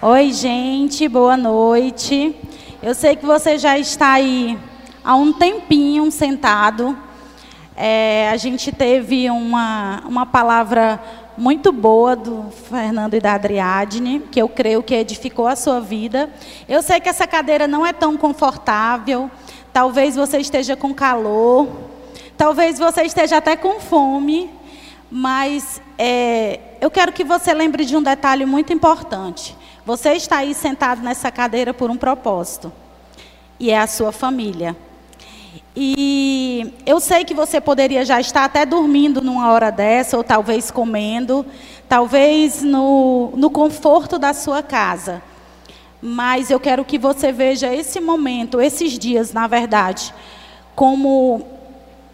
Oi, gente, boa noite. Eu sei que você já está aí há um tempinho sentado. É, a gente teve uma, uma palavra muito boa do Fernando e da Adriadne, que eu creio que edificou a sua vida. Eu sei que essa cadeira não é tão confortável. Talvez você esteja com calor. Talvez você esteja até com fome. Mas é, eu quero que você lembre de um detalhe muito importante. Você está aí sentado nessa cadeira por um propósito. E é a sua família. E eu sei que você poderia já estar até dormindo numa hora dessa, ou talvez comendo, talvez no, no conforto da sua casa. Mas eu quero que você veja esse momento, esses dias, na verdade, como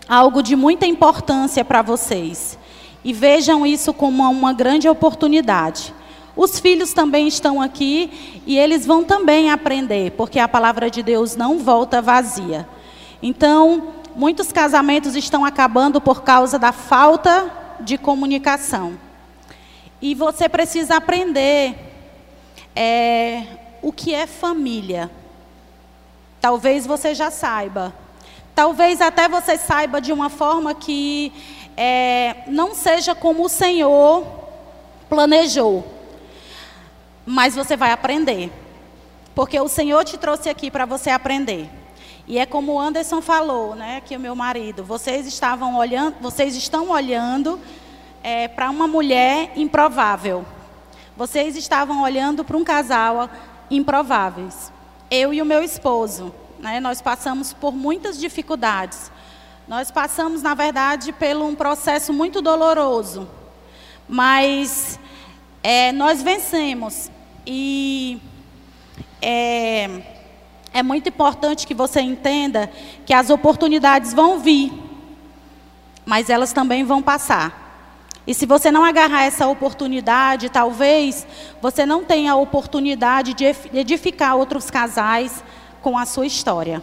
algo de muita importância para vocês. E vejam isso como uma grande oportunidade. Os filhos também estão aqui e eles vão também aprender, porque a palavra de Deus não volta vazia. Então, muitos casamentos estão acabando por causa da falta de comunicação. E você precisa aprender é, o que é família. Talvez você já saiba. Talvez até você saiba de uma forma que é, não seja como o Senhor planejou mas você vai aprender. Porque o Senhor te trouxe aqui para você aprender. E é como o Anderson falou, né, que o meu marido, vocês estavam olhando, vocês estão olhando é, para uma mulher improvável. Vocês estavam olhando para um casal improváveis. Eu e o meu esposo, né, nós passamos por muitas dificuldades. Nós passamos, na verdade, por um processo muito doloroso. Mas é, nós vencemos. E é, é muito importante que você entenda que as oportunidades vão vir, mas elas também vão passar. E se você não agarrar essa oportunidade, talvez você não tenha a oportunidade de edificar outros casais com a sua história.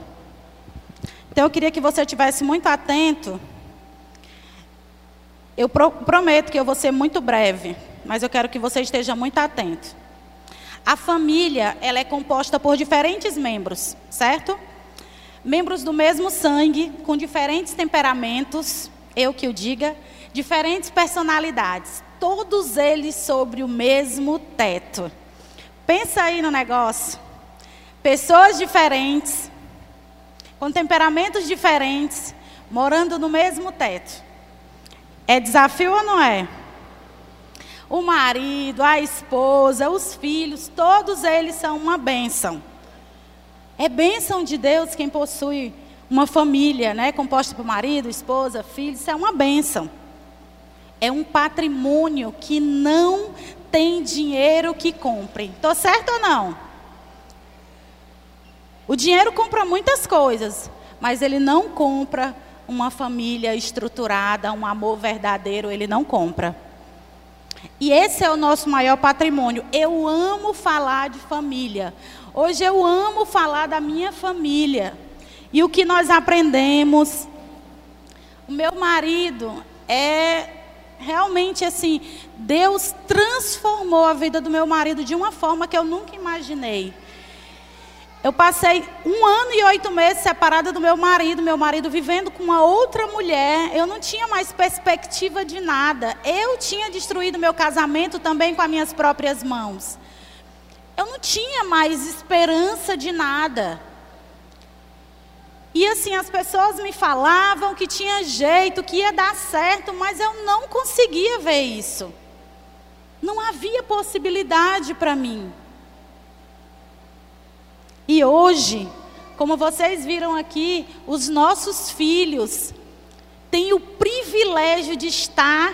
Então eu queria que você tivesse muito atento. Eu prometo que eu vou ser muito breve, mas eu quero que você esteja muito atento. A família, ela é composta por diferentes membros, certo? Membros do mesmo sangue, com diferentes temperamentos, eu que o diga, diferentes personalidades, todos eles sobre o mesmo teto. Pensa aí no negócio. Pessoas diferentes, com temperamentos diferentes, morando no mesmo teto. É desafio ou não é? O marido, a esposa, os filhos, todos eles são uma bênção. É bênção de Deus quem possui uma família, né, composta por marido, esposa, filhos, isso é uma bênção. É um patrimônio que não tem dinheiro que compre. Estou certo ou não? O dinheiro compra muitas coisas, mas ele não compra uma família estruturada, um amor verdadeiro, ele não compra. E esse é o nosso maior patrimônio. Eu amo falar de família. Hoje eu amo falar da minha família. E o que nós aprendemos. O meu marido é realmente assim, Deus transformou a vida do meu marido de uma forma que eu nunca imaginei. Eu passei um ano e oito meses separada do meu marido, meu marido vivendo com uma outra mulher. Eu não tinha mais perspectiva de nada. Eu tinha destruído meu casamento também com as minhas próprias mãos. Eu não tinha mais esperança de nada. E assim, as pessoas me falavam que tinha jeito, que ia dar certo, mas eu não conseguia ver isso. Não havia possibilidade para mim. E hoje, como vocês viram aqui, os nossos filhos têm o privilégio de estar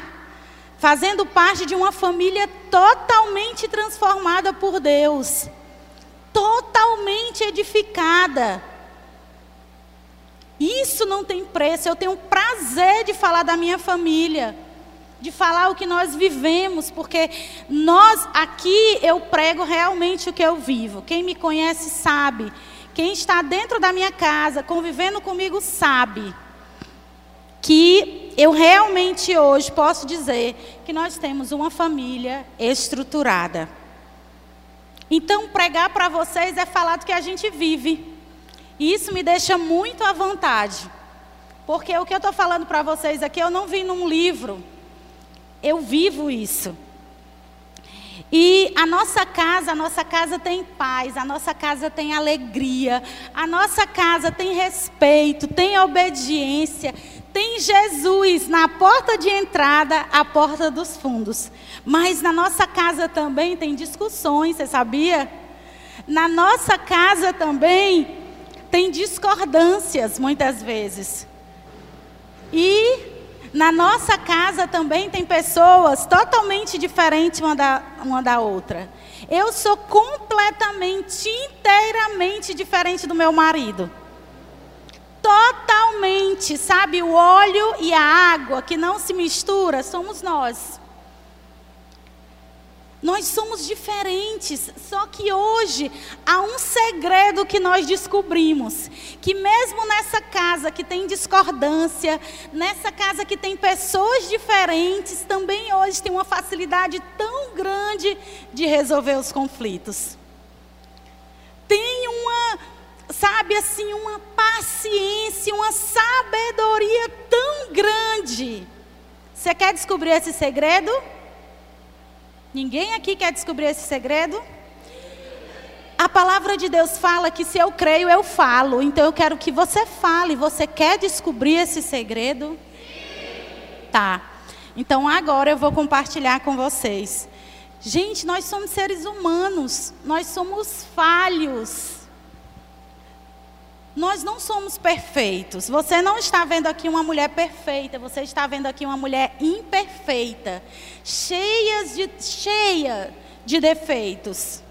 fazendo parte de uma família totalmente transformada por Deus, totalmente edificada. Isso não tem preço. Eu tenho prazer de falar da minha família de falar o que nós vivemos, porque nós aqui eu prego realmente o que eu vivo. Quem me conhece sabe. Quem está dentro da minha casa, convivendo comigo, sabe que eu realmente hoje posso dizer que nós temos uma família estruturada. Então, pregar para vocês é falar do que a gente vive. E isso me deixa muito à vontade. Porque o que eu estou falando para vocês aqui, eu não vi num livro. Eu vivo isso. E a nossa casa, a nossa casa tem paz, a nossa casa tem alegria, a nossa casa tem respeito, tem obediência, tem Jesus na porta de entrada, a porta dos fundos. Mas na nossa casa também tem discussões, você sabia? Na nossa casa também tem discordâncias, muitas vezes. E na nossa casa também tem pessoas totalmente diferentes uma da, uma da outra. Eu sou completamente, inteiramente diferente do meu marido. Totalmente, sabe? O óleo e a água que não se mistura somos nós. Nós somos diferentes, só que hoje há um segredo que nós descobrimos: que mesmo nessa casa que tem discordância, nessa casa que tem pessoas diferentes, também hoje tem uma facilidade tão grande de resolver os conflitos. Tem uma, sabe assim, uma paciência, uma sabedoria tão grande. Você quer descobrir esse segredo? Ninguém aqui quer descobrir esse segredo? A palavra de Deus fala que se eu creio, eu falo. Então eu quero que você fale. Você quer descobrir esse segredo? Tá. Então agora eu vou compartilhar com vocês. Gente, nós somos seres humanos. Nós somos falhos. Nós não somos perfeitos. Você não está vendo aqui uma mulher perfeita, você está vendo aqui uma mulher imperfeita, cheia de, cheia de defeitos.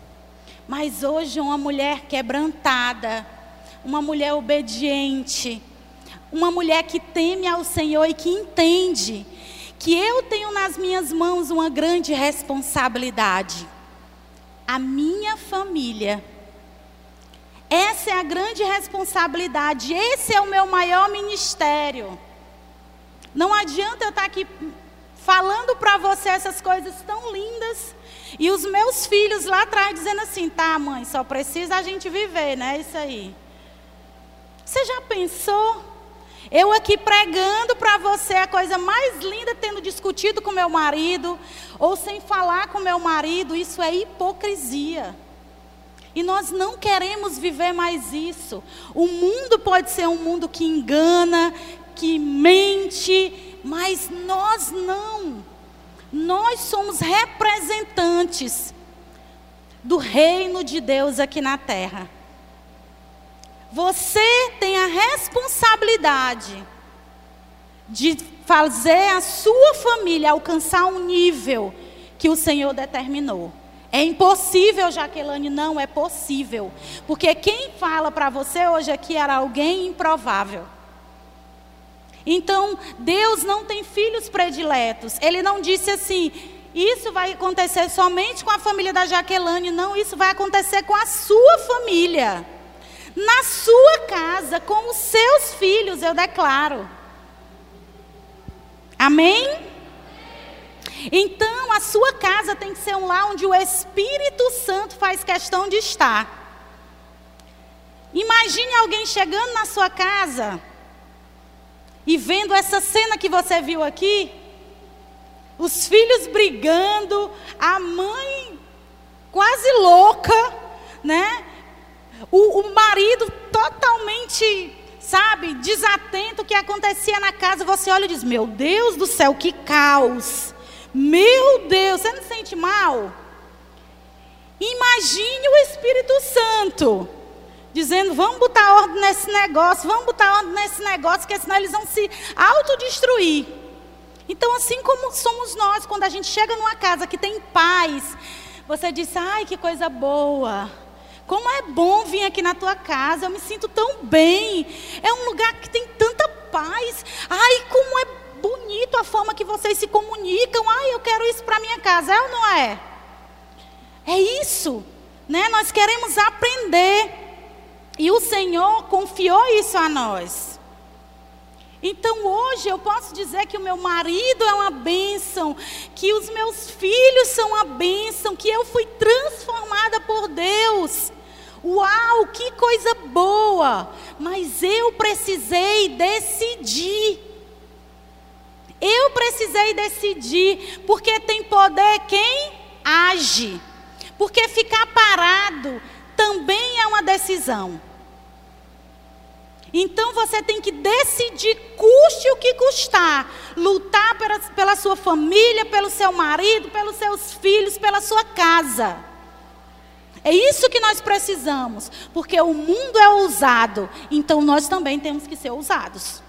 Mas hoje uma mulher quebrantada, uma mulher obediente, uma mulher que teme ao Senhor e que entende que eu tenho nas minhas mãos uma grande responsabilidade. A minha família essa é a grande responsabilidade, esse é o meu maior ministério. Não adianta eu estar aqui falando para você essas coisas tão lindas e os meus filhos lá atrás dizendo assim: tá, mãe, só precisa a gente viver, né? Isso aí. Você já pensou? Eu aqui pregando para você a coisa mais linda, tendo discutido com meu marido, ou sem falar com meu marido, isso é hipocrisia. E nós não queremos viver mais isso. O mundo pode ser um mundo que engana, que mente, mas nós não. Nós somos representantes do reino de Deus aqui na terra. Você tem a responsabilidade de fazer a sua família alcançar um nível que o Senhor determinou. É impossível, Jaqueline, não é possível. Porque quem fala para você hoje aqui era alguém improvável. Então, Deus não tem filhos prediletos. Ele não disse assim: isso vai acontecer somente com a família da Jaqueline. Não, isso vai acontecer com a sua família. Na sua casa, com os seus filhos, eu declaro. Amém? Então, a sua casa tem que ser um lar onde o Espírito Santo faz questão de estar. Imagine alguém chegando na sua casa e vendo essa cena que você viu aqui, os filhos brigando, a mãe quase louca, né? O, o marido totalmente, sabe, desatento o que acontecia na casa. Você olha e diz: Meu Deus do céu, que caos! Meu Deus, você não sente mal? Imagine o Espírito Santo dizendo: vamos botar ordem nesse negócio, vamos botar ordem nesse negócio, porque senão eles vão se autodestruir. Então, assim como somos nós, quando a gente chega numa casa que tem paz, você diz: ai, que coisa boa. Como é bom vir aqui na tua casa, eu me sinto tão bem. É um lugar que tem tanta paz. Ai, como é bonito a forma que vocês se comunicam. Ah, eu quero isso para minha casa. É ou não é? É isso. Né? Nós queremos aprender. E o Senhor confiou isso a nós. Então hoje eu posso dizer que o meu marido é uma bênção, que os meus filhos são uma bênção, que eu fui transformada por Deus. Uau, que coisa boa! Mas eu precisei decidir. Eu precisei decidir, porque tem poder quem age. Porque ficar parado também é uma decisão. Então você tem que decidir, custe o que custar, lutar pela, pela sua família, pelo seu marido, pelos seus filhos, pela sua casa. É isso que nós precisamos, porque o mundo é ousado, então nós também temos que ser ousados.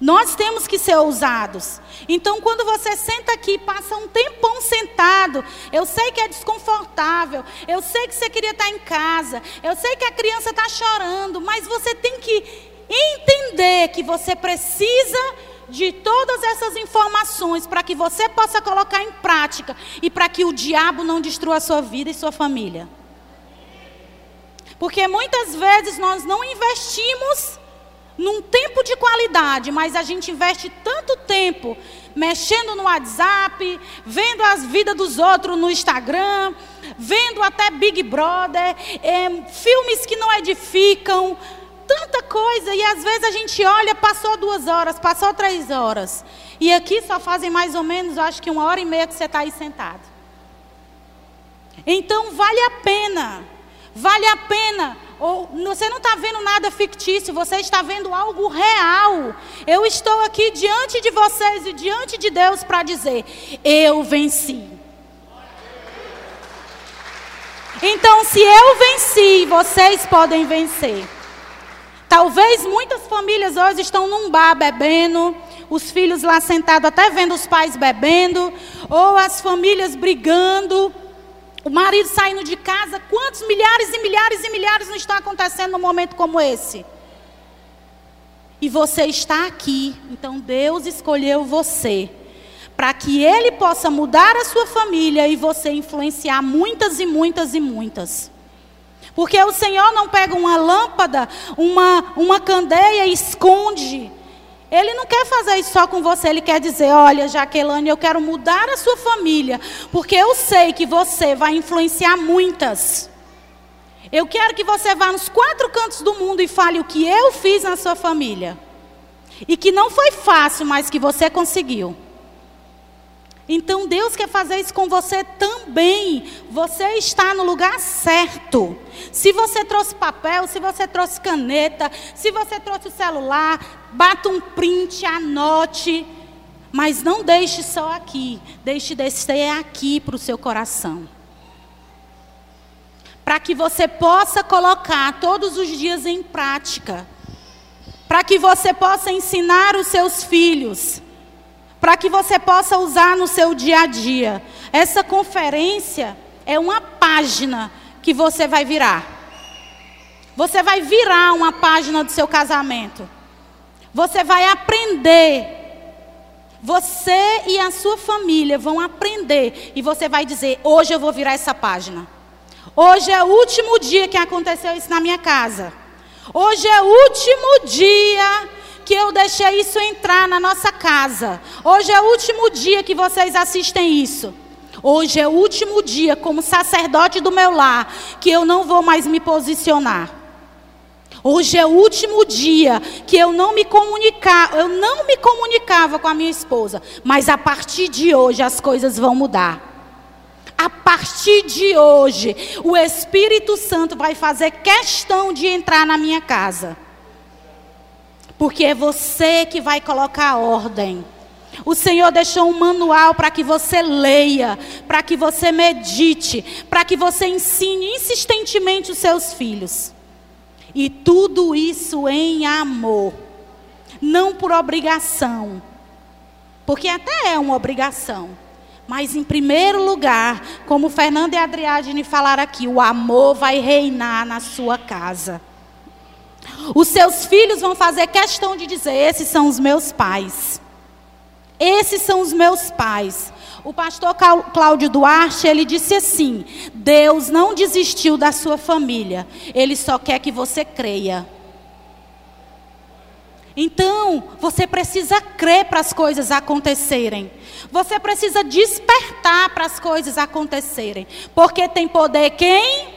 Nós temos que ser ousados. Então, quando você senta aqui, passa um tempão sentado, eu sei que é desconfortável, eu sei que você queria estar em casa, eu sei que a criança está chorando, mas você tem que entender que você precisa de todas essas informações para que você possa colocar em prática e para que o diabo não destrua a sua vida e sua família. Porque muitas vezes nós não investimos num tempo de qualidade, mas a gente investe tanto tempo mexendo no WhatsApp, vendo as vidas dos outros no Instagram, vendo até Big Brother, é, filmes que não edificam, tanta coisa, e às vezes a gente olha, passou duas horas, passou três horas, e aqui só fazem mais ou menos, acho que uma hora e meia que você está aí sentado. Então vale a pena, vale a pena ou você não está vendo nada fictício, você está vendo algo real. Eu estou aqui diante de vocês e diante de Deus para dizer: eu venci. Então, se eu venci, vocês podem vencer. Talvez muitas famílias hoje estão num bar bebendo, os filhos lá sentados até vendo os pais bebendo, ou as famílias brigando o marido saindo de casa, quantos milhares e milhares e milhares não estão acontecendo num momento como esse? E você está aqui, então Deus escolheu você para que Ele possa mudar a sua família e você influenciar muitas e muitas e muitas. Porque o Senhor não pega uma lâmpada, uma, uma candeia e esconde. Ele não quer fazer isso só com você, ele quer dizer: olha, Jaqueline, eu quero mudar a sua família, porque eu sei que você vai influenciar muitas. Eu quero que você vá nos quatro cantos do mundo e fale o que eu fiz na sua família. E que não foi fácil, mas que você conseguiu. Então Deus quer fazer isso com você também. Você está no lugar certo. Se você trouxe papel, se você trouxe caneta, se você trouxe o celular, bata um print, anote. Mas não deixe só aqui. Deixe descer aqui para o seu coração. Para que você possa colocar todos os dias em prática. Para que você possa ensinar os seus filhos para que você possa usar no seu dia a dia. Essa conferência é uma página que você vai virar. Você vai virar uma página do seu casamento. Você vai aprender. Você e a sua família vão aprender. E você vai dizer: hoje eu vou virar essa página. Hoje é o último dia que aconteceu isso na minha casa. Hoje é o último dia que eu deixei isso entrar na nossa casa. Hoje é o último dia que vocês assistem isso. Hoje é o último dia, como sacerdote do meu lar, que eu não vou mais me posicionar. Hoje é o último dia que eu não me comunicava, eu não me comunicava com a minha esposa, mas a partir de hoje as coisas vão mudar. A partir de hoje, o Espírito Santo vai fazer questão de entrar na minha casa. Porque é você que vai colocar a ordem. O Senhor deixou um manual para que você leia, para que você medite, para que você ensine insistentemente os seus filhos. E tudo isso em amor, não por obrigação, porque até é uma obrigação. Mas em primeiro lugar, como Fernando e Adriane falaram aqui, o amor vai reinar na sua casa. Os seus filhos vão fazer questão de dizer: esses são os meus pais. Esses são os meus pais. O pastor Cláudio Duarte, ele disse assim: Deus não desistiu da sua família, ele só quer que você creia. Então, você precisa crer para as coisas acontecerem. Você precisa despertar para as coisas acontecerem. Porque tem poder quem?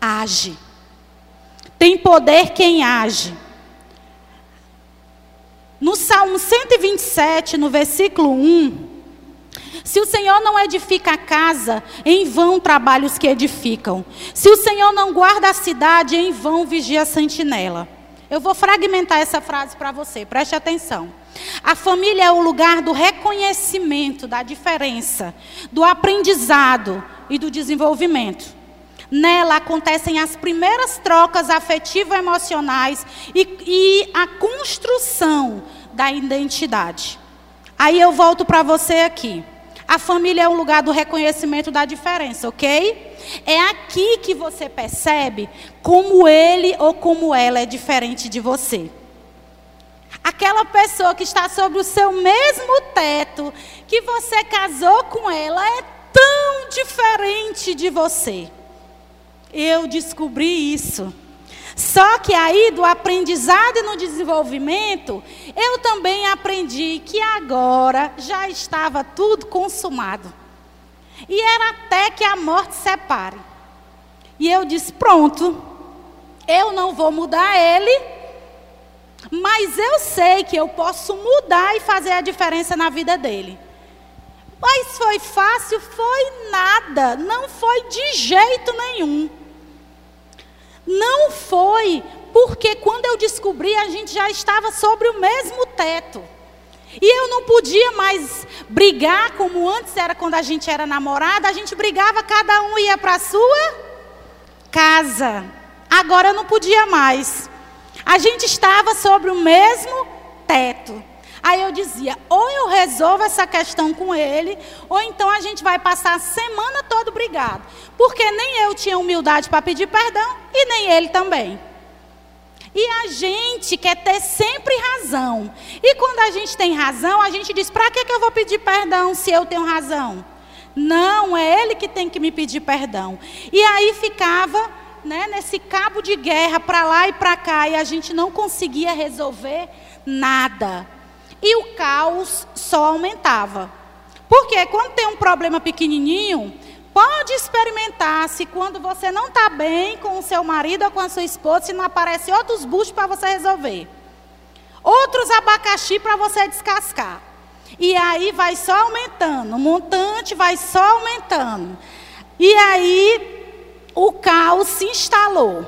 age. Tem poder quem age. No Salmo 127, no versículo 1, se o Senhor não edifica a casa, em vão trabalhos que edificam. Se o Senhor não guarda a cidade, em vão vigia a sentinela. Eu vou fragmentar essa frase para você, preste atenção. A família é o lugar do reconhecimento da diferença, do aprendizado e do desenvolvimento. Nela acontecem as primeiras trocas afetivo-emocionais e, e a construção da identidade. Aí eu volto para você aqui. A família é um lugar do reconhecimento da diferença, ok? É aqui que você percebe como ele ou como ela é diferente de você. Aquela pessoa que está sobre o seu mesmo teto, que você casou com ela, é tão diferente de você. Eu descobri isso. Só que aí, do aprendizado e no desenvolvimento, eu também aprendi que agora já estava tudo consumado. E era até que a morte separe. E eu disse: pronto, eu não vou mudar ele, mas eu sei que eu posso mudar e fazer a diferença na vida dele. Mas foi fácil? Foi nada. Não foi de jeito nenhum. Não foi, porque quando eu descobri, a gente já estava sobre o mesmo teto. E eu não podia mais brigar como antes era quando a gente era namorada, a gente brigava, cada um ia para a sua casa. Agora eu não podia mais. A gente estava sobre o mesmo teto. Aí eu dizia, ou eu resolvo essa questão com ele, ou então a gente vai passar a semana toda brigado. Porque nem eu tinha humildade para pedir perdão e nem ele também. E a gente quer ter sempre razão. E quando a gente tem razão, a gente diz: para que, que eu vou pedir perdão se eu tenho razão? Não, é ele que tem que me pedir perdão. E aí ficava né, nesse cabo de guerra para lá e para cá, e a gente não conseguia resolver nada. E o caos só aumentava. Porque quando tem um problema pequenininho, pode experimentar se quando você não está bem com o seu marido ou com a sua esposa, se não aparecem outros buchos para você resolver. Outros abacaxi para você descascar. E aí vai só aumentando, o montante vai só aumentando. E aí o caos se instalou.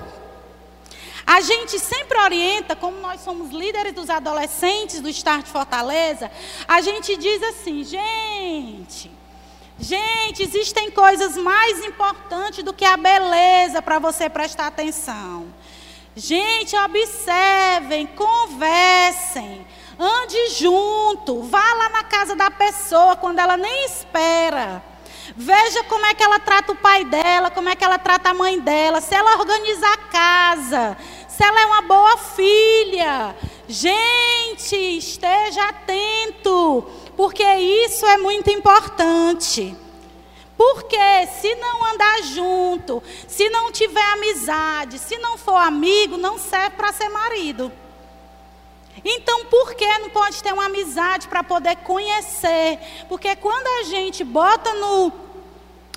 A gente sempre orienta, como nós somos líderes dos adolescentes do Start Fortaleza, a gente diz assim, gente, gente, existem coisas mais importantes do que a beleza para você prestar atenção. Gente, observem, conversem, ande junto, vá lá na casa da pessoa quando ela nem espera. Veja como é que ela trata o pai dela, como é que ela trata a mãe dela, se ela organiza a casa, se ela é uma boa filha. Gente, esteja atento, porque isso é muito importante. Porque se não andar junto, se não tiver amizade, se não for amigo, não serve para ser marido. Então, por que não pode ter uma amizade para poder conhecer? Porque quando a gente bota no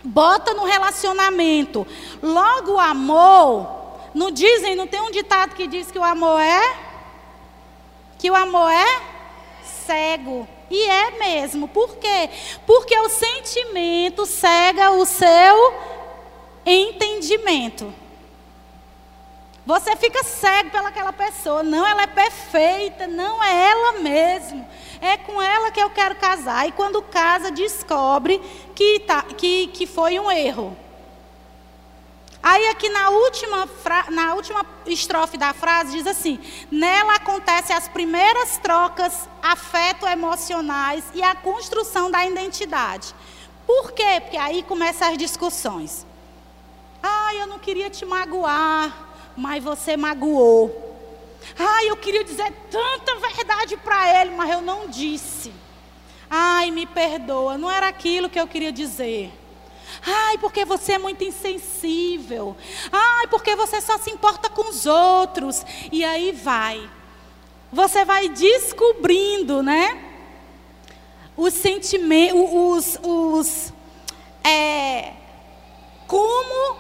bota no relacionamento, logo o amor, não dizem, não tem um ditado que diz que o amor é? Que o amor é cego. E é mesmo. Por quê? Porque o sentimento cega o seu entendimento. Você fica cego pelaquela pessoa. Não, ela é perfeita. Não é ela mesmo. É com ela que eu quero casar. E quando casa, descobre que, tá, que, que foi um erro. Aí aqui na última, na última estrofe da frase diz assim: nela acontecem as primeiras trocas afeto-emocionais e a construção da identidade. Por quê? Porque aí começam as discussões. Ah, eu não queria te magoar, mas você magoou. Ah, eu queria dizer tanta verdade para ele, mas eu não disse. Ai, me perdoa, não era aquilo que eu queria dizer. Ai, porque você é muito insensível. Ai, porque você só se importa com os outros. E aí vai. Você vai descobrindo, né? Os sentimentos, os, os é, como,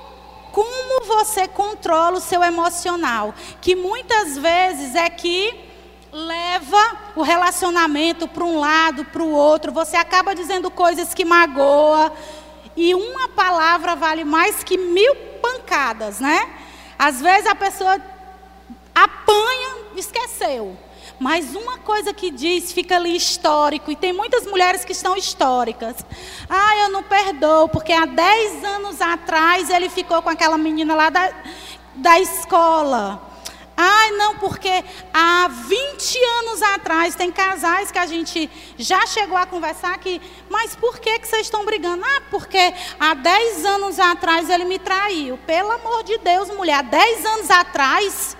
como você controla o seu emocional, que muitas vezes é que leva o relacionamento para um lado, para o outro, você acaba dizendo coisas que magoa, e uma palavra vale mais que mil pancadas, né? Às vezes a pessoa apanha, esqueceu. Mas uma coisa que diz fica ali histórico, e tem muitas mulheres que estão históricas. Ah, eu não perdoo, porque há 10 anos atrás ele ficou com aquela menina lá da, da escola. Ai, não, porque há 20 anos atrás, tem casais que a gente já chegou a conversar que, mas por que, que vocês estão brigando? Ah, porque há 10 anos atrás ele me traiu. Pelo amor de Deus, mulher, há 10 anos atrás,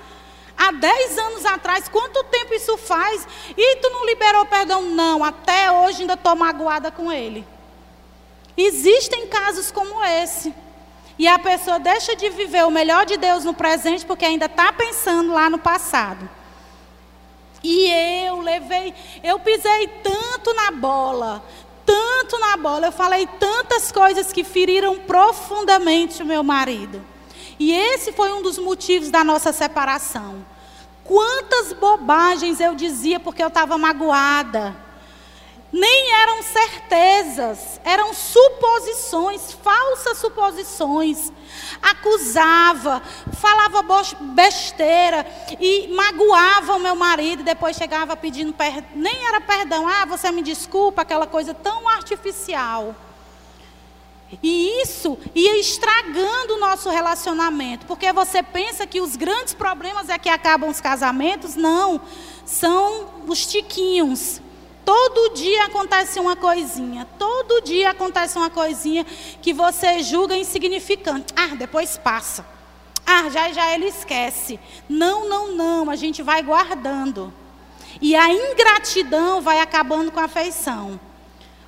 há 10 anos atrás, quanto tempo isso faz? E tu não liberou perdão? Não, até hoje ainda estou magoada com ele. Existem casos como esse. E a pessoa deixa de viver o melhor de Deus no presente porque ainda está pensando lá no passado. E eu levei, eu pisei tanto na bola, tanto na bola, eu falei tantas coisas que feriram profundamente o meu marido. E esse foi um dos motivos da nossa separação. Quantas bobagens eu dizia porque eu estava magoada nem eram certezas, eram suposições, falsas suposições. Acusava, falava besteira e magoava o meu marido. Depois chegava pedindo perdão, nem era perdão, ah, você me desculpa, aquela coisa tão artificial. E isso ia estragando o nosso relacionamento, porque você pensa que os grandes problemas é que acabam os casamentos, não, são os tiquinhos. Todo dia acontece uma coisinha, todo dia acontece uma coisinha que você julga insignificante. Ah, depois passa. Ah, já já ele esquece. Não, não, não, a gente vai guardando. E a ingratidão vai acabando com a afeição.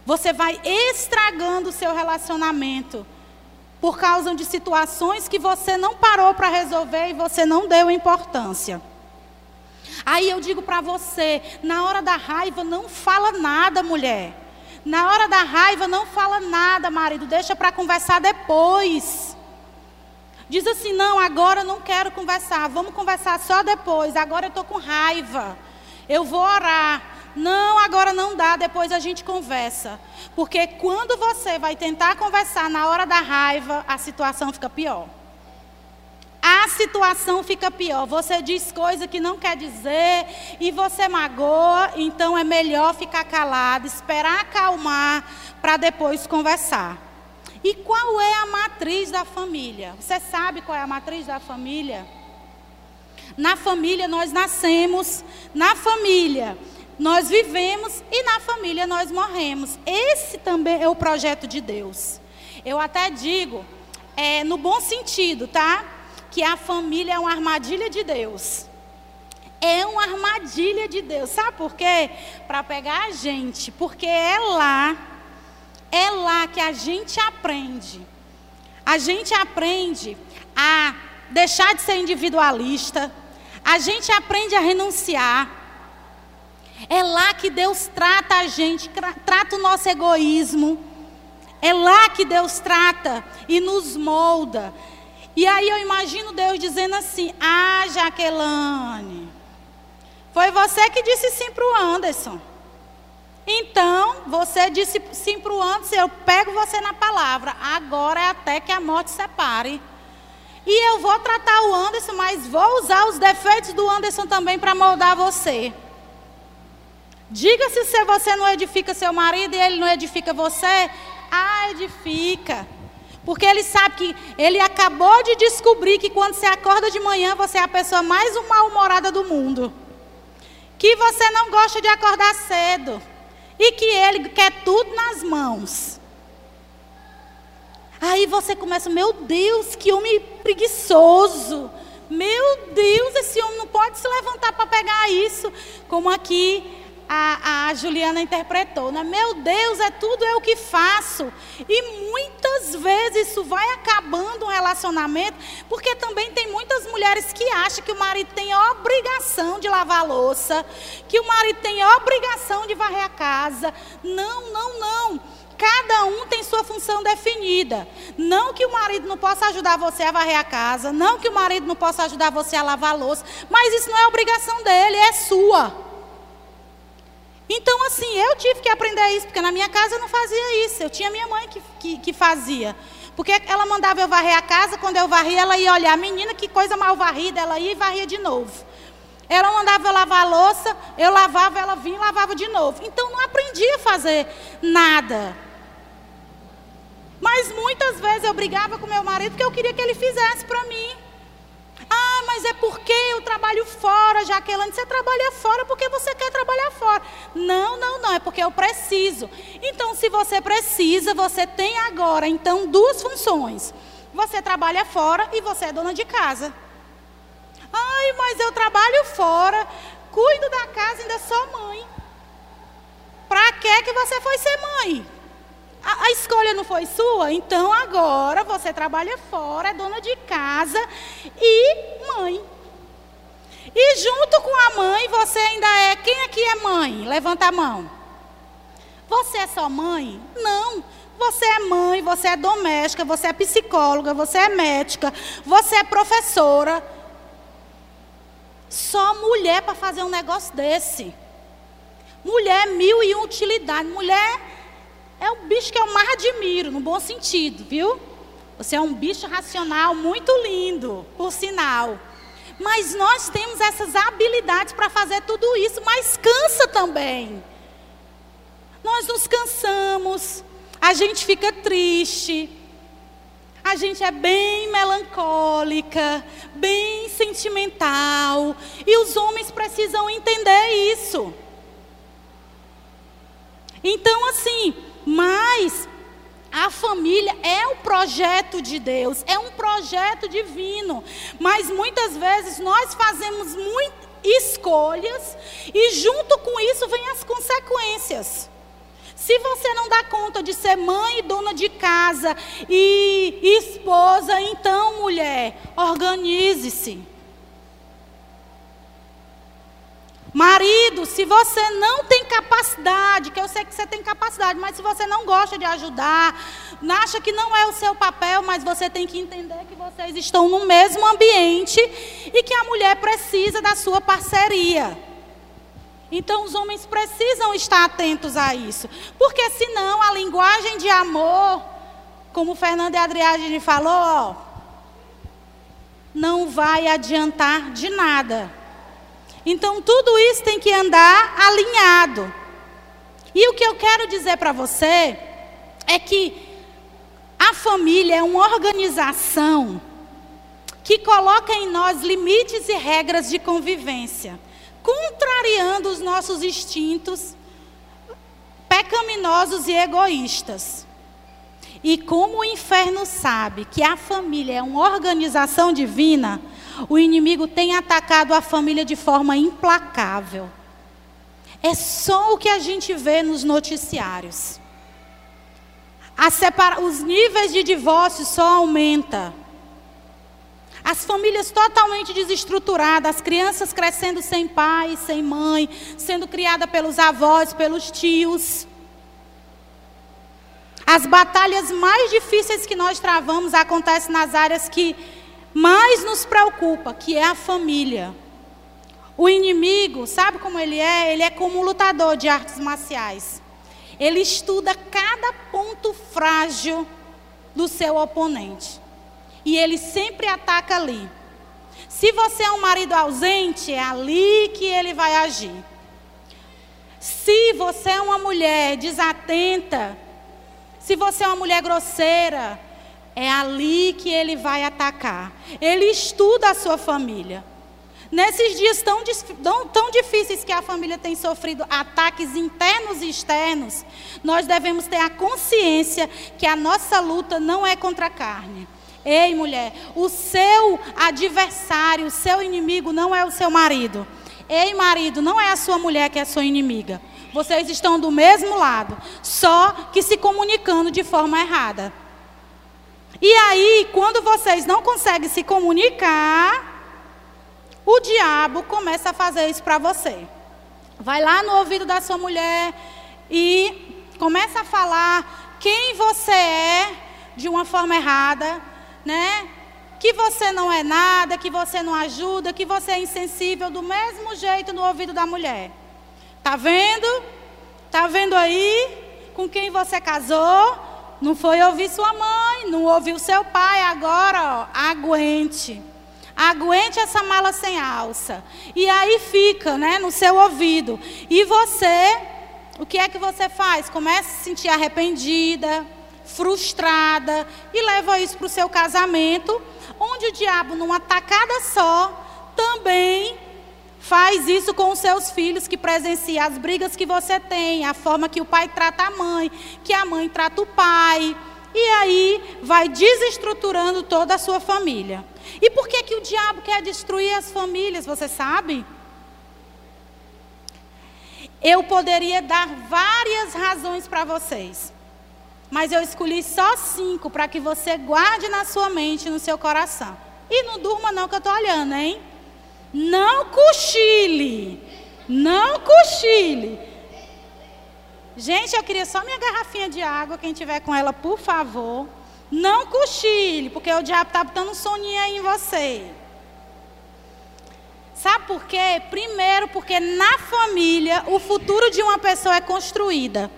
Você vai estragando o seu relacionamento por causa de situações que você não parou para resolver e você não deu importância. Aí eu digo para você, na hora da raiva não fala nada, mulher. Na hora da raiva não fala nada, marido, deixa para conversar depois. Diz assim: "Não, agora eu não quero conversar. Vamos conversar só depois. Agora eu estou com raiva. Eu vou orar. Não, agora não dá, depois a gente conversa. Porque quando você vai tentar conversar na hora da raiva, a situação fica pior a situação fica pior. Você diz coisa que não quer dizer e você magoa, então é melhor ficar calado, esperar acalmar para depois conversar. E qual é a matriz da família? Você sabe qual é a matriz da família? Na família nós nascemos, na família nós vivemos e na família nós morremos. Esse também é o projeto de Deus. Eu até digo, é, no bom sentido, tá? Que a família é uma armadilha de Deus. É uma armadilha de Deus. Sabe por quê? Para pegar a gente. Porque é lá, é lá que a gente aprende. A gente aprende a deixar de ser individualista. A gente aprende a renunciar. É lá que Deus trata a gente, trata o nosso egoísmo. É lá que Deus trata e nos molda. E aí eu imagino Deus dizendo assim: Ah, Jaqueline, foi você que disse sim para o Anderson. Então, você disse sim para o Anderson, eu pego você na palavra. Agora é até que a morte separe. E eu vou tratar o Anderson, mas vou usar os defeitos do Anderson também para moldar você. Diga-se se você não edifica seu marido e ele não edifica você. Ah, edifica. Porque ele sabe que ele acabou de descobrir que quando você acorda de manhã, você é a pessoa mais mal-humorada do mundo. Que você não gosta de acordar cedo. E que ele quer tudo nas mãos. Aí você começa, meu Deus, que homem preguiçoso. Meu Deus, esse homem não pode se levantar para pegar isso. Como aqui a, a Juliana interpretou, né? Meu Deus, é tudo eu que faço. E muitas vezes isso vai acabando um relacionamento, porque também tem muitas mulheres que acham que o marido tem obrigação de lavar louça, que o marido tem obrigação de varrer a casa. Não, não, não. Cada um tem sua função definida. Não que o marido não possa ajudar você a varrer a casa, não que o marido não possa ajudar você a lavar a louça, mas isso não é obrigação dele, é sua. Então, assim, eu tive que aprender isso, porque na minha casa eu não fazia isso. Eu tinha minha mãe que, que, que fazia. Porque ela mandava eu varrer a casa, quando eu varria, ela ia olhar, menina, que coisa mal varrida, ela ia e varria de novo. Ela mandava eu lavar a louça, eu lavava, ela vinha e lavava de novo. Então não aprendi a fazer nada. Mas muitas vezes eu brigava com meu marido porque eu queria que ele fizesse para mim. Ah, mas é porque eu trabalho fora, Jaqueline. Você trabalha fora porque você quer trabalhar fora. Não, não, não. É porque eu preciso. Então, se você precisa, você tem agora, então, duas funções. Você trabalha fora e você é dona de casa. Ai, mas eu trabalho fora, cuido da casa, ainda sou mãe. Para que que você foi ser mãe? A, a, escolha não foi sua? Então agora você trabalha fora, é dona de casa e mãe. E junto com a mãe, você ainda é. Quem aqui é mãe? Levanta a mão. Você é só mãe? Não. Você é mãe, você é doméstica, você é psicóloga, você é médica, você é professora. Só mulher para fazer um negócio desse. Mulher mil e utilidade. Mulher é o bicho que eu mais admiro, no bom sentido, viu? Você é um bicho racional muito lindo, por sinal. Mas nós temos essas habilidades para fazer tudo isso, mas cansa também. Nós nos cansamos, a gente fica triste, a gente é bem melancólica, bem sentimental, e os homens precisam entender isso. Então, assim, mas a família é o projeto de Deus, é um projeto divino. Mas muitas vezes nós fazemos muitas escolhas e junto com isso vem as consequências. Se você não dá conta de ser mãe e dona de casa e esposa, então, mulher, organize-se. Marido, se você não tem capacidade, que eu sei que você tem capacidade, mas se você não gosta de ajudar, acha que não é o seu papel, mas você tem que entender que vocês estão no mesmo ambiente e que a mulher precisa da sua parceria. Então os homens precisam estar atentos a isso, porque senão a linguagem de amor, como o Fernando e a Adriane falou, ó, não vai adiantar de nada. Então tudo isso tem que andar alinhado. E o que eu quero dizer para você é que a família é uma organização que coloca em nós limites e regras de convivência, contrariando os nossos instintos pecaminosos e egoístas. E como o inferno sabe que a família é uma organização divina, o inimigo tem atacado a família de forma implacável. É só o que a gente vê nos noticiários. Separa... Os níveis de divórcio só aumentam. As famílias totalmente desestruturadas, as crianças crescendo sem pai, sem mãe, sendo criadas pelos avós, pelos tios. As batalhas mais difíceis que nós travamos acontecem nas áreas que mais nos preocupa, que é a família. O inimigo, sabe como ele é? Ele é como um lutador de artes marciais. Ele estuda cada ponto frágil do seu oponente. E ele sempre ataca ali. Se você é um marido ausente, é ali que ele vai agir. Se você é uma mulher desatenta, se você é uma mulher grosseira, é ali que ele vai atacar. Ele estuda a sua família. Nesses dias tão, tão, tão, difíceis que a família tem sofrido ataques internos e externos, nós devemos ter a consciência que a nossa luta não é contra a carne. Ei, mulher, o seu adversário, o seu inimigo não é o seu marido. Ei, marido, não é a sua mulher que é sua inimiga. Vocês estão do mesmo lado, só que se comunicando de forma errada. E aí, quando vocês não conseguem se comunicar, o diabo começa a fazer isso para você. Vai lá no ouvido da sua mulher e começa a falar quem você é de uma forma errada, né? Que você não é nada, que você não ajuda, que você é insensível do mesmo jeito no ouvido da mulher. Tá vendo? Tá vendo aí com quem você casou? Não foi ouvir sua mãe, não ouviu seu pai, agora, ó, aguente. Aguente essa mala sem alça. E aí fica, né, no seu ouvido. E você, o que é que você faz? Começa a se sentir arrependida, frustrada e leva isso para o seu casamento, onde o diabo, numa tacada só, também faz isso com os seus filhos, que presencia as brigas que você tem, a forma que o pai trata a mãe, que a mãe trata o pai. E aí vai desestruturando toda a sua família. E por que, que o diabo quer destruir as famílias, você sabe? Eu poderia dar várias razões para vocês. Mas eu escolhi só cinco para que você guarde na sua mente, no seu coração. E não durma não que eu estou olhando, hein? Não cochile. Não cochile. Gente, eu queria só minha garrafinha de água. Quem tiver com ela, por favor. Não cochile, porque o diabo está botando um soninho aí em você. Sabe por quê? Primeiro, porque na família o futuro de uma pessoa é construída.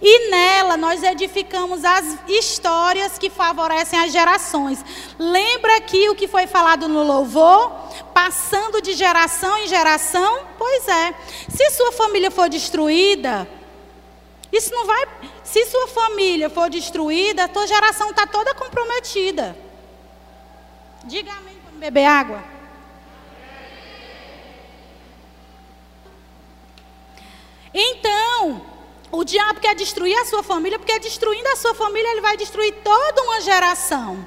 E nela nós edificamos as histórias que favorecem as gerações. Lembra aqui o que foi falado no louvor? Passando de geração em geração? Pois é. Se sua família for destruída, isso não vai. Se sua família for destruída, a tua geração está toda comprometida. Diga amém para beber água. Então, o diabo quer destruir a sua família, porque destruindo a sua família, ele vai destruir toda uma geração.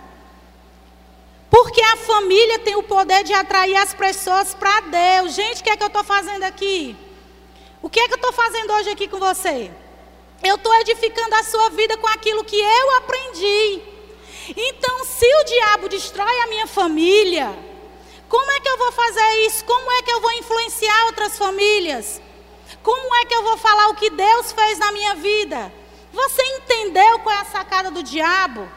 Porque a família tem o poder de atrair as pessoas para Deus. Gente, o que é que eu estou fazendo aqui? O que é que eu estou fazendo hoje aqui com você? Eu estou edificando a sua vida com aquilo que eu aprendi. Então, se o diabo destrói a minha família, como é que eu vou fazer isso? Como é que eu vou influenciar outras famílias? Como é que eu vou falar o que Deus fez na minha vida? Você entendeu qual é a sacada do diabo?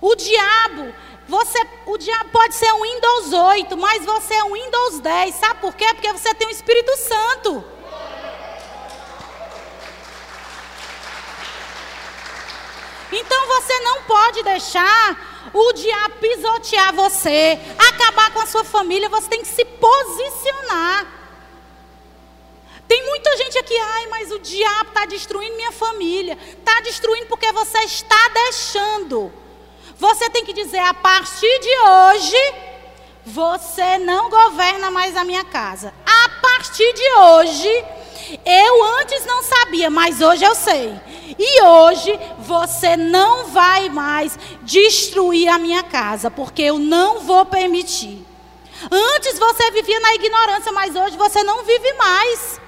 O diabo, você, o diabo pode ser um Windows 8, mas você é um Windows 10. Sabe por quê? Porque você tem o Espírito Santo. Então você não pode deixar o diabo pisotear você, acabar com a sua família. Você tem que se posicionar. Tem muita gente aqui, ai, mas o diabo está destruindo minha família. Está destruindo porque você está deixando. Você tem que dizer, a partir de hoje, você não governa mais a minha casa. A partir de hoje, eu antes não sabia, mas hoje eu sei. E hoje você não vai mais destruir a minha casa, porque eu não vou permitir. Antes você vivia na ignorância, mas hoje você não vive mais.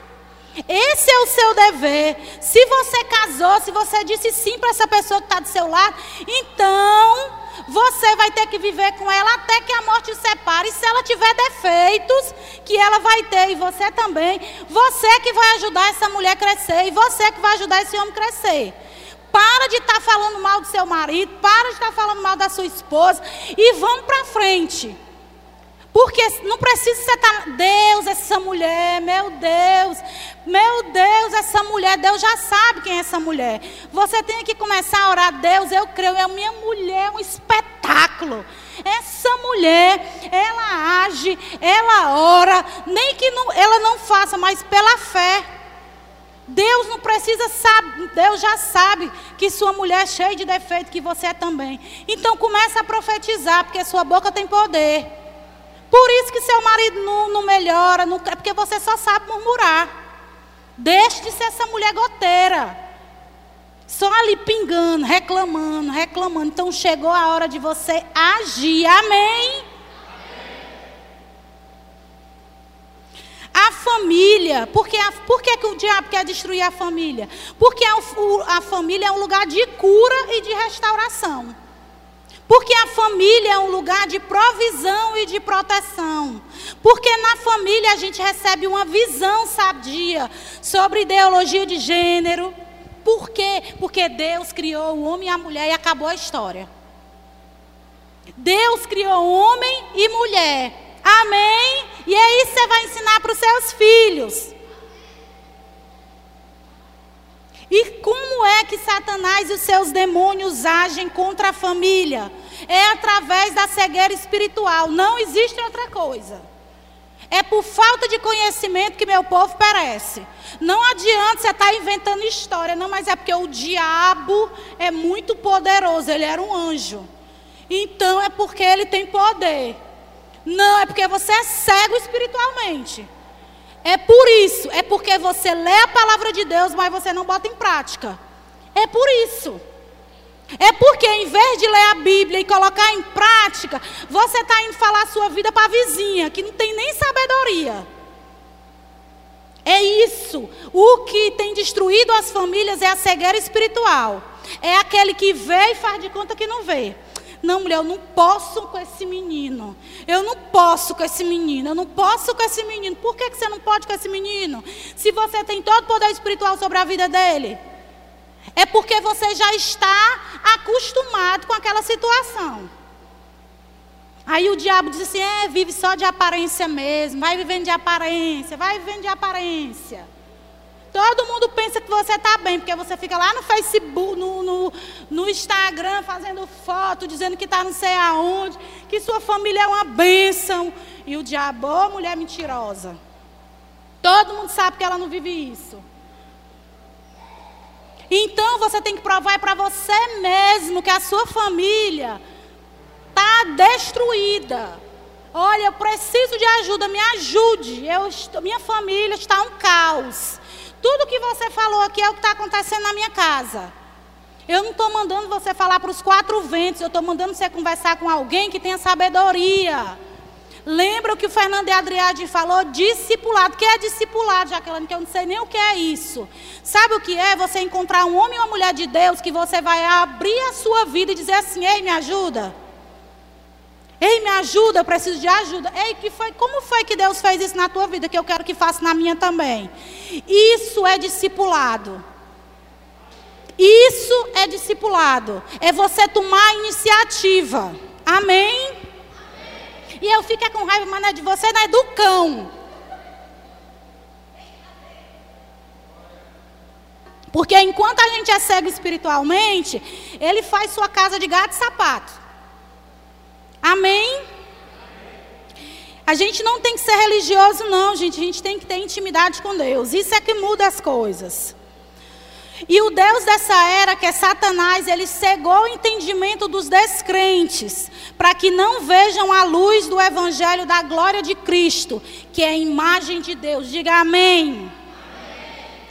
Esse é o seu dever. Se você casou, se você disse sim para essa pessoa que está do seu lado, então você vai ter que viver com ela até que a morte o separe. E se ela tiver defeitos, que ela vai ter, e você também, você que vai ajudar essa mulher a crescer, e você que vai ajudar esse homem a crescer. Para de estar tá falando mal do seu marido, para de estar tá falando mal da sua esposa, e vamos para frente. Porque não precisa você estar, tá, Deus, essa mulher, meu Deus, meu Deus, essa mulher, Deus já sabe quem é essa mulher. Você tem que começar a orar, Deus, eu creio, é minha mulher, é um espetáculo. Essa mulher, ela age, ela ora, nem que não, ela não faça, mas pela fé. Deus não precisa saber, Deus já sabe que sua mulher é cheia de defeito, que você é também. Então comece a profetizar, porque sua boca tem poder. Por isso que seu marido não, não melhora, não, é porque você só sabe murmurar. Deixe de ser essa mulher goteira. Só ali pingando, reclamando, reclamando. Então chegou a hora de você agir. Amém? A família, porque a, por que, que o diabo quer destruir a família? Porque a, a família é um lugar de cura e de restauração. Porque a família é um lugar de provisão e de proteção. Porque na família a gente recebe uma visão sadia sobre ideologia de gênero. Por quê? Porque Deus criou o homem e a mulher e acabou a história. Deus criou homem e mulher. Amém? E é isso que você vai ensinar para os seus filhos. E como é que Satanás e os seus demônios agem contra a família? É através da cegueira espiritual. Não existe outra coisa. É por falta de conhecimento que meu povo perece. Não adianta você estar tá inventando história, não, mas é porque o diabo é muito poderoso, ele era um anjo. Então é porque ele tem poder. Não, é porque você é cego espiritualmente. É por isso, é porque você lê a palavra de Deus, mas você não bota em prática. É por isso. É porque em vez de ler a Bíblia e colocar em prática, você está indo falar a sua vida para a vizinha, que não tem nem sabedoria. É isso. O que tem destruído as famílias é a cegueira espiritual. É aquele que vê e faz de conta que não vê. Não, mulher, eu não posso com esse menino. Eu não posso com esse menino. Eu não posso com esse menino. Por que, que você não pode com esse menino? Se você tem todo o poder espiritual sobre a vida dele. É porque você já está acostumado com aquela situação. Aí o diabo diz assim: é, vive só de aparência mesmo. Vai vivendo de aparência. Vai vivendo de aparência. Todo mundo pensa que você está bem, porque você fica lá no Facebook, no, no, no Instagram, fazendo foto, dizendo que está não sei aonde, que sua família é uma bênção. E o diabo, oh, mulher mentirosa. Todo mundo sabe que ela não vive isso. Então você tem que provar para você mesmo que a sua família está destruída. Olha, eu preciso de ajuda, me ajude. Eu, minha família está um caos. Tudo que você falou aqui é o que está acontecendo na minha casa. Eu não estou mandando você falar para os quatro ventos, eu estou mandando você conversar com alguém que tenha sabedoria. Lembra o que o Fernando Adriade falou? Discipulado. O que é discipulado, Jaqueline? Que eu não sei nem o que é isso. Sabe o que é? Você encontrar um homem ou uma mulher de Deus que você vai abrir a sua vida e dizer assim: Ei, me ajuda. Ei, me ajuda, eu preciso de ajuda. Ei, que foi, como foi que Deus fez isso na tua vida que eu quero que faça na minha também? Isso é discipulado. Isso é discipulado. É você tomar iniciativa. Amém? Amém. E eu fico com raiva, mas não é de você, não é do cão. Porque enquanto a gente é cego espiritualmente, ele faz sua casa de gato e sapato. Amém? A gente não tem que ser religioso, não, gente. A gente tem que ter intimidade com Deus. Isso é que muda as coisas. E o Deus dessa era, que é Satanás, ele cegou o entendimento dos descrentes, para que não vejam a luz do evangelho da glória de Cristo, que é a imagem de Deus. Diga amém. amém.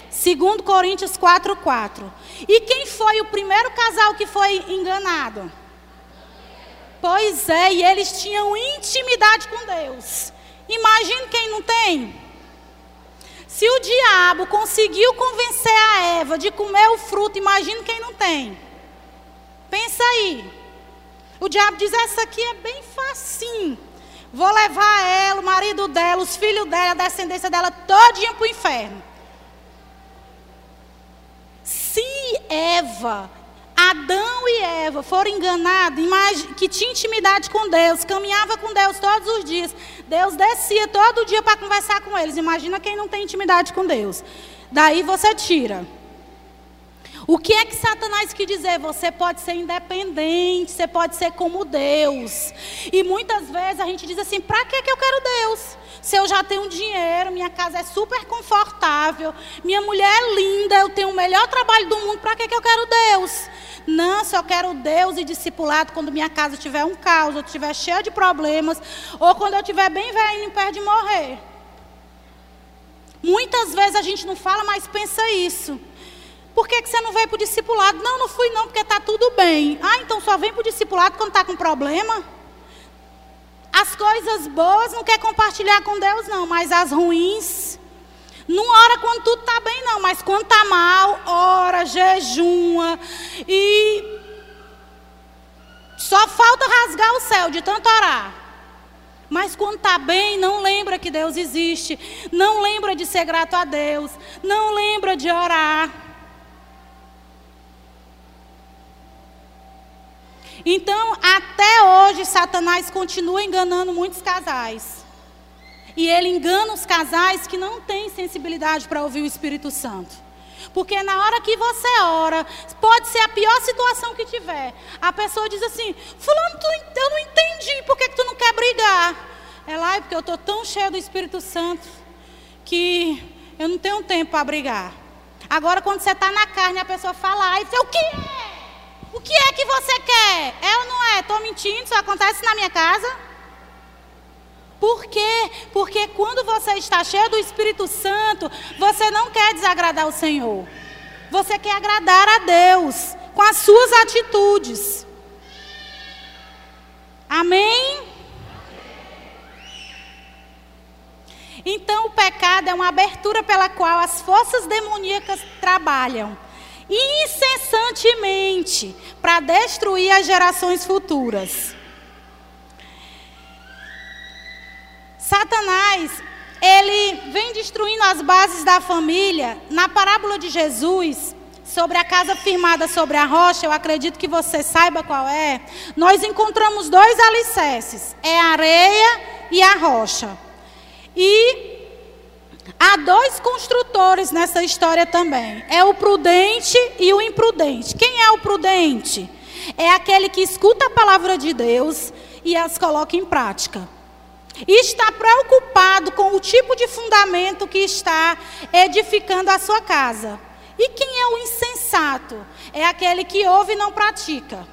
Segundo Coríntios 4:4. E quem foi o primeiro casal que foi enganado? Pois é, e eles tinham intimidade com Deus. Imagine quem não tem. Se o diabo conseguiu convencer a Eva de comer o fruto, imagine quem não tem. Pensa aí. O diabo diz: essa aqui é bem facinho. Vou levar ela, o marido dela, os filhos dela, a descendência dela, todinha para o inferno. Se Eva Adão e Eva foram enganados, que tinha intimidade com Deus, caminhava com Deus todos os dias. Deus descia todo dia para conversar com eles. Imagina quem não tem intimidade com Deus. Daí você tira. O que é que Satanás quer dizer? Você pode ser independente, você pode ser como Deus. E muitas vezes a gente diz assim: para que, que eu quero Deus? Se eu já tenho dinheiro, minha casa é super confortável, minha mulher é linda, eu tenho o melhor trabalho do mundo, para que, que eu quero Deus? Não, só quero Deus e discipulado quando minha casa tiver um caos, ou estiver cheia de problemas, ou quando eu estiver bem velho, perto de morrer. Muitas vezes a gente não fala, mas pensa isso. Por que, que você não veio para o discipulado? Não, não fui não, porque está tudo bem. Ah, então só vem para o discipulado quando está com problema? As coisas boas não quer compartilhar com Deus, não, mas as ruins não ora quando tudo está bem, não, mas quando está mal, ora, jejuma. E só falta rasgar o céu de tanto orar. Mas quando está bem, não lembra que Deus existe. Não lembra de ser grato a Deus. Não lembra de orar. Então, até hoje, Satanás continua enganando muitos casais. E ele engana os casais que não têm sensibilidade para ouvir o Espírito Santo. Porque na hora que você ora, pode ser a pior situação que tiver. A pessoa diz assim: Fulano, tu, eu não entendi, por que, que tu não quer brigar? É lá, é porque eu estou tão cheio do Espírito Santo que eu não tenho tempo para brigar. Agora, quando você está na carne, a pessoa fala, aí você, o que é? O que é que você quer? É ou não é? Estou mentindo, isso acontece na minha casa? Por quê? Porque quando você está cheio do Espírito Santo, você não quer desagradar o Senhor. Você quer agradar a Deus com as suas atitudes. Amém? Então, o pecado é uma abertura pela qual as forças demoníacas trabalham incessantemente para destruir as gerações futuras. Satanás, ele vem destruindo as bases da família. Na parábola de Jesus, sobre a casa firmada sobre a rocha, eu acredito que você saiba qual é. Nós encontramos dois alicerces: é a areia e a rocha. E há dois construtores nessa história também: é o prudente e o imprudente. Quem é o prudente? É aquele que escuta a palavra de Deus e as coloca em prática. E está preocupado com o tipo de fundamento que está edificando a sua casa. E quem é o insensato? É aquele que ouve e não pratica.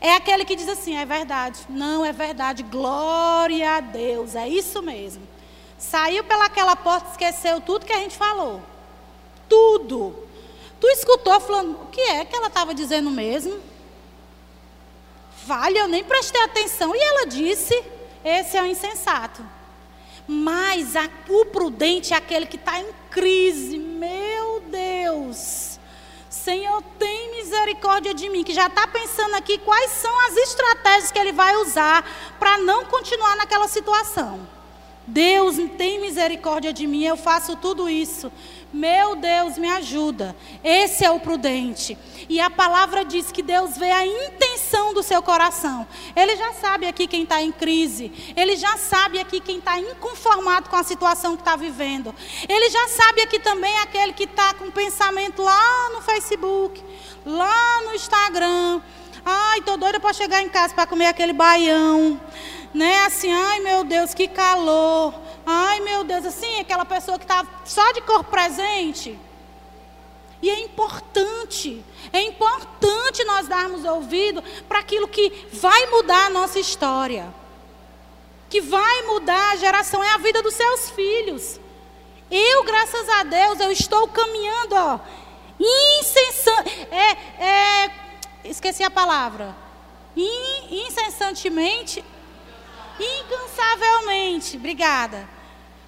É aquele que diz assim: é verdade, não é verdade, glória a Deus, é isso mesmo. Saiu pelaquela porta, esqueceu tudo que a gente falou. Tudo. Tu escutou falando, o que é que ela estava dizendo mesmo? Vale, eu nem prestei atenção. E ela disse: esse é o insensato. Mas a, o prudente é aquele que está em crise. Meu Deus. Senhor, tem misericórdia de mim. Que já está pensando aqui quais são as estratégias que ele vai usar para não continuar naquela situação. Deus tem misericórdia de mim, eu faço tudo isso. Meu Deus, me ajuda. Esse é o prudente. E a palavra diz que Deus vê a intenção do seu coração. Ele já sabe aqui quem está em crise. Ele já sabe aqui quem está inconformado com a situação que está vivendo. Ele já sabe aqui também aquele que está com pensamento lá no Facebook, lá no Instagram. Ai, tô doida para chegar em casa para comer aquele baião né? Assim, ai meu Deus, que calor. Ai meu Deus, assim, aquela pessoa que está só de corpo presente. E é importante, é importante nós darmos ouvido para aquilo que vai mudar a nossa história. Que vai mudar a geração, é a vida dos seus filhos. Eu, graças a Deus, eu estou caminhando, ó, incessante, é, é, esqueci a palavra, In, incessantemente incansavelmente. Obrigada.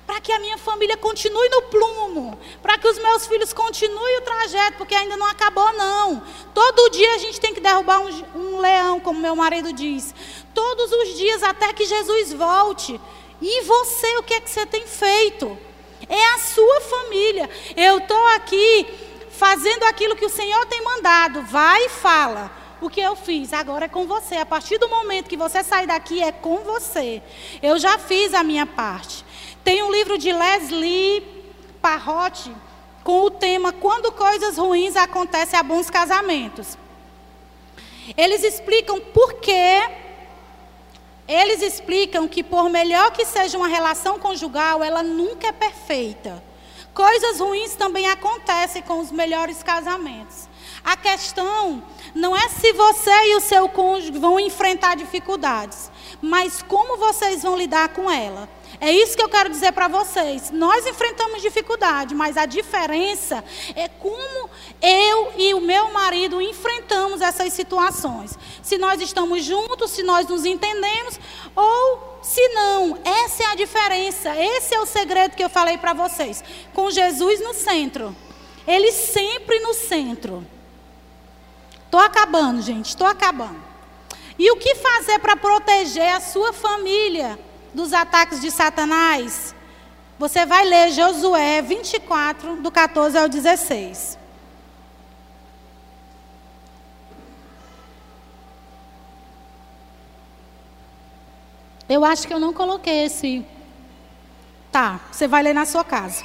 Para que a minha família continue no plumo, para que os meus filhos continuem o trajeto, porque ainda não acabou, não. Todo dia a gente tem que derrubar um, um leão, como meu marido diz. Todos os dias, até que Jesus volte. E você, o que é que você tem feito? É a sua família. Eu estou aqui fazendo aquilo que o Senhor tem mandado. Vai e fala. O que eu fiz agora é com você. A partir do momento que você sair daqui, é com você. Eu já fiz a minha parte. Tem um livro de Leslie Parrotti com o tema Quando coisas ruins acontecem a bons casamentos. Eles explicam por que. Eles explicam que, por melhor que seja uma relação conjugal, ela nunca é perfeita. Coisas ruins também acontecem com os melhores casamentos. A questão não é se você e o seu cônjuge vão enfrentar dificuldades, mas como vocês vão lidar com ela. É isso que eu quero dizer para vocês. Nós enfrentamos dificuldade, mas a diferença é como eu e o meu marido enfrentamos essas situações. Se nós estamos juntos, se nós nos entendemos ou se não. Essa é a diferença. Esse é o segredo que eu falei para vocês. Com Jesus no centro. Ele sempre no centro. Estou acabando, gente, estou acabando. E o que fazer para proteger a sua família dos ataques de Satanás, você vai ler Josué 24, do 14 ao 16. Eu acho que eu não coloquei esse. Tá, você vai ler na sua casa.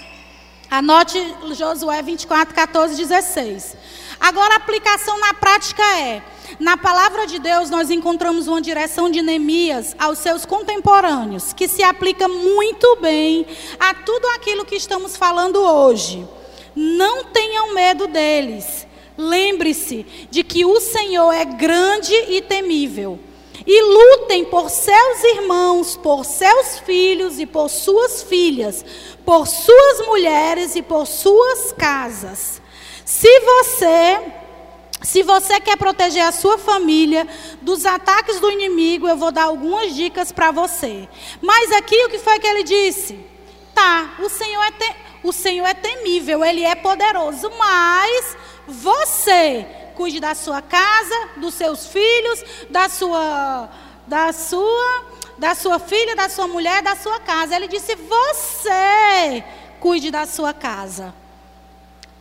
Anote Josué 24, 14, 16. Agora a aplicação na prática é: na palavra de Deus nós encontramos uma direção de Neemias aos seus contemporâneos, que se aplica muito bem a tudo aquilo que estamos falando hoje. Não tenham medo deles. Lembre-se de que o Senhor é grande e temível. E lutem por seus irmãos, por seus filhos e por suas filhas, por suas mulheres e por suas casas. Se você se você quer proteger a sua família dos ataques do inimigo, eu vou dar algumas dicas para você. Mas aqui o que foi que ele disse? Tá, o Senhor é te, o Senhor é temível, ele é poderoso, mas você cuide da sua casa, dos seus filhos, da sua da sua da sua filha, da sua mulher, da sua casa. Ele disse: "Você cuide da sua casa".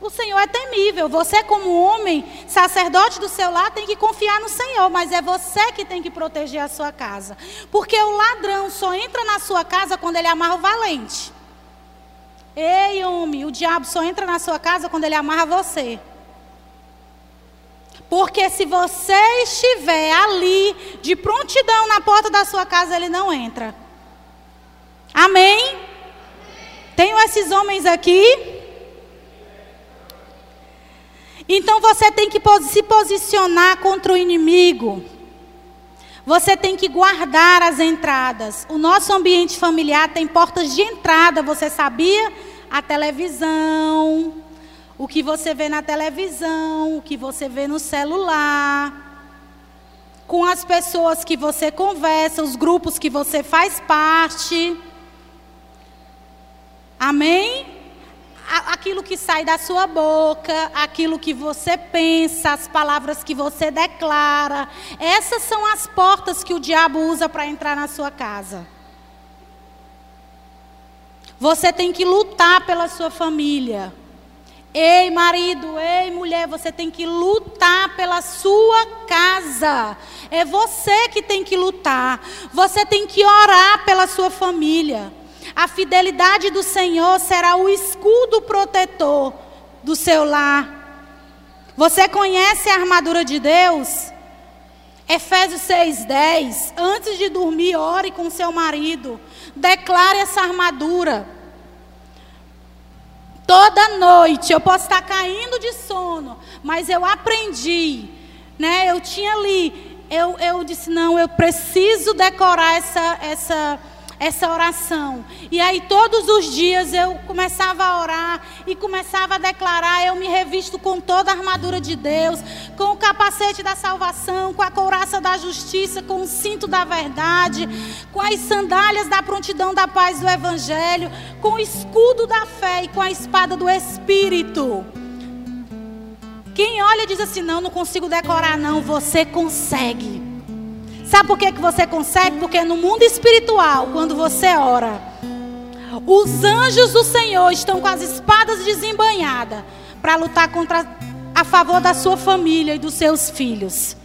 O Senhor é temível. Você, como homem, sacerdote do seu lar, tem que confiar no Senhor, mas é você que tem que proteger a sua casa. Porque o ladrão só entra na sua casa quando ele amarra o valente. Ei, homem, o diabo só entra na sua casa quando ele amarra você. Porque se você estiver ali, de prontidão na porta da sua casa, ele não entra. Amém? Tenho esses homens aqui. Então você tem que se posicionar contra o inimigo. Você tem que guardar as entradas. O nosso ambiente familiar tem portas de entrada, você sabia? A televisão, o que você vê na televisão, o que você vê no celular, com as pessoas que você conversa, os grupos que você faz parte. Amém? Aquilo que sai da sua boca, aquilo que você pensa, as palavras que você declara. Essas são as portas que o diabo usa para entrar na sua casa. Você tem que lutar pela sua família. Ei, marido, ei, mulher, você tem que lutar pela sua casa. É você que tem que lutar. Você tem que orar pela sua família. A fidelidade do Senhor será o escudo protetor do seu lar. Você conhece a armadura de Deus? Efésios 6:10. Antes de dormir, ore com seu marido. Declare essa armadura. Toda noite eu posso estar caindo de sono, mas eu aprendi, né? Eu tinha ali, eu, eu disse não, eu preciso decorar essa essa essa oração. E aí todos os dias eu começava a orar e começava a declarar, eu me revisto com toda a armadura de Deus, com o capacete da salvação, com a couraça da justiça, com o cinto da verdade, com as sandálias da prontidão da paz do evangelho, com o escudo da fé e com a espada do espírito. Quem olha diz assim: "Não, não consigo decorar não". Você consegue. Sabe por que, que você consegue? Porque no mundo espiritual, quando você ora, os anjos do Senhor estão com as espadas desembanhadas para lutar contra a favor da sua família e dos seus filhos.